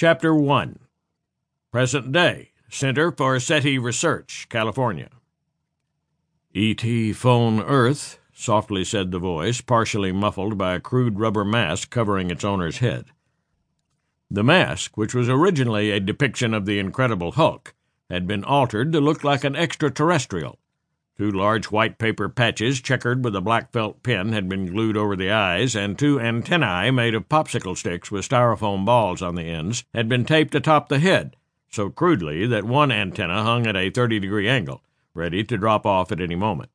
Chapter 1 Present Day Center for SETI Research, California. ET phone Earth, softly said the voice, partially muffled by a crude rubber mask covering its owner's head. The mask, which was originally a depiction of the Incredible Hulk, had been altered to look like an extraterrestrial. Two large white paper patches, checkered with a black felt pen, had been glued over the eyes, and two antennae made of popsicle sticks with styrofoam balls on the ends had been taped atop the head, so crudely that one antenna hung at a 30 degree angle, ready to drop off at any moment.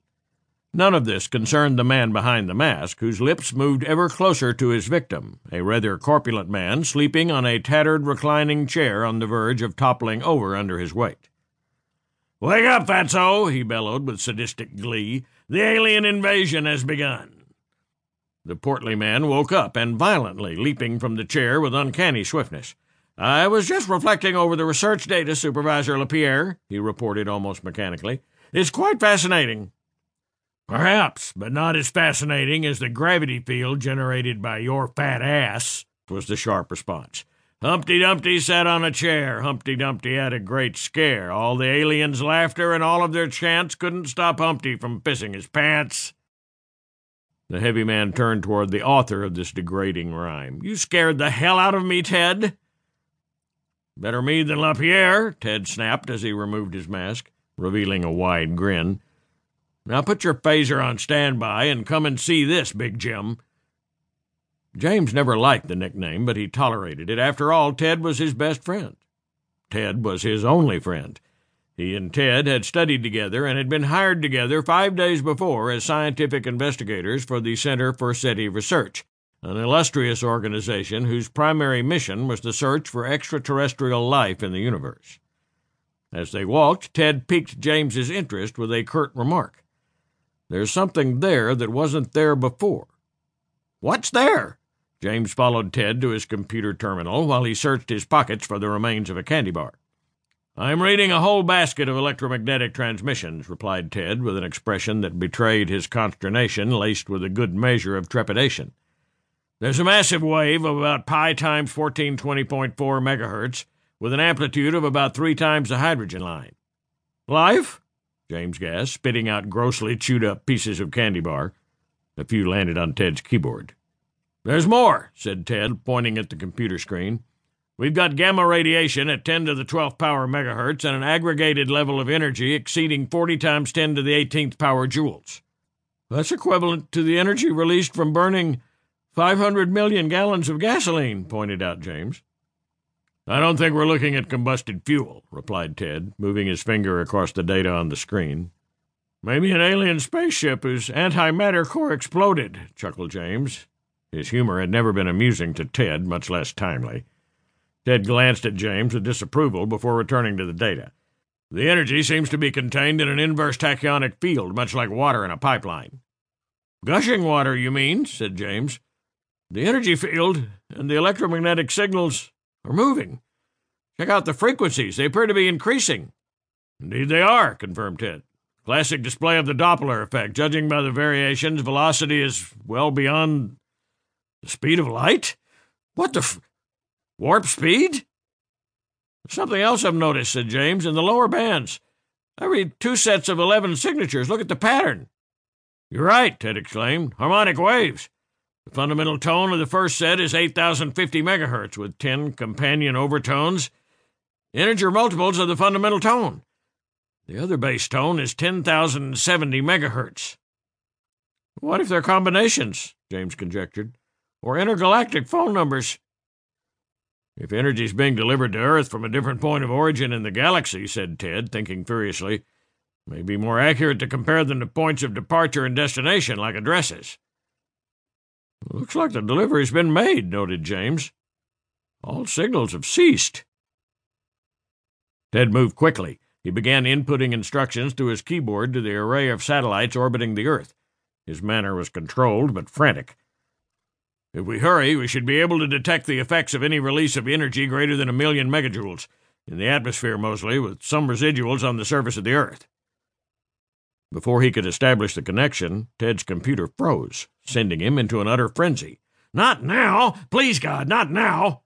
None of this concerned the man behind the mask, whose lips moved ever closer to his victim, a rather corpulent man sleeping on a tattered reclining chair on the verge of toppling over under his weight. Wake up, fatso, he bellowed with sadistic glee. The alien invasion has begun. The portly man woke up and violently leaping from the chair with uncanny swiftness. I was just reflecting over the research data, Supervisor Lapierre, he reported almost mechanically. It's quite fascinating. Perhaps, but not as fascinating as the gravity field generated by your fat ass, was the sharp response. Humpty Dumpty sat on a chair. Humpty Dumpty had a great scare. All the aliens' laughter and all of their chants couldn't stop Humpty from pissing his pants. The heavy man turned toward the author of this degrading rhyme. You scared the hell out of me, Ted. Better me than Lapierre, Ted snapped as he removed his mask, revealing a wide grin. Now put your phaser on standby and come and see this, Big Jim. James never liked the nickname, but he tolerated it. After all, Ted was his best friend. Ted was his only friend. He and Ted had studied together and had been hired together five days before as scientific investigators for the Center for SETI Research, an illustrious organization whose primary mission was the search for extraterrestrial life in the universe. As they walked, Ted piqued James's interest with a curt remark. There's something there that wasn't there before. What's there? James followed Ted to his computer terminal while he searched his pockets for the remains of a candy bar. I'm reading a whole basket of electromagnetic transmissions, replied Ted with an expression that betrayed his consternation laced with a good measure of trepidation. There's a massive wave of about pi times 1420.4 megahertz with an amplitude of about three times the hydrogen line. Life? James gasped, spitting out grossly chewed up pieces of candy bar. A few landed on Ted's keyboard. There's more, said Ted, pointing at the computer screen. We've got gamma radiation at 10 to the 12th power megahertz and an aggregated level of energy exceeding 40 times 10 to the 18th power joules. That's equivalent to the energy released from burning 500 million gallons of gasoline, pointed out James. I don't think we're looking at combusted fuel, replied Ted, moving his finger across the data on the screen. Maybe an alien spaceship whose antimatter core exploded, chuckled James. His humor had never been amusing to Ted, much less timely. Ted glanced at James with disapproval before returning to the data. The energy seems to be contained in an inverse tachyonic field, much like water in a pipeline. Gushing water, you mean? said James. The energy field and the electromagnetic signals are moving. Check out the frequencies. They appear to be increasing. Indeed, they are, confirmed Ted. Classic display of the Doppler effect. Judging by the variations, velocity is well beyond the speed of light? What the f- warp speed? Something else I've noticed, said James, in the lower bands. I read two sets of 11 signatures. Look at the pattern. You're right, Ted exclaimed. Harmonic waves. The fundamental tone of the first set is 8050 megahertz with 10 companion overtones, integer multiples of the fundamental tone. The other base tone is 10,070 megahertz. What if they're combinations? James conjectured or intergalactic phone numbers. If energy's being delivered to Earth from a different point of origin in the galaxy, said Ted, thinking furiously, it may be more accurate to compare them to points of departure and destination like addresses. Looks like the delivery's been made, noted James. All signals have ceased. Ted moved quickly. He began inputting instructions through his keyboard to the array of satellites orbiting the Earth. His manner was controlled but frantic. If we hurry, we should be able to detect the effects of any release of energy greater than a million megajoules, in the atmosphere mostly, with some residuals on the surface of the Earth. Before he could establish the connection, Ted's computer froze, sending him into an utter frenzy. Not now! Please, God, not now!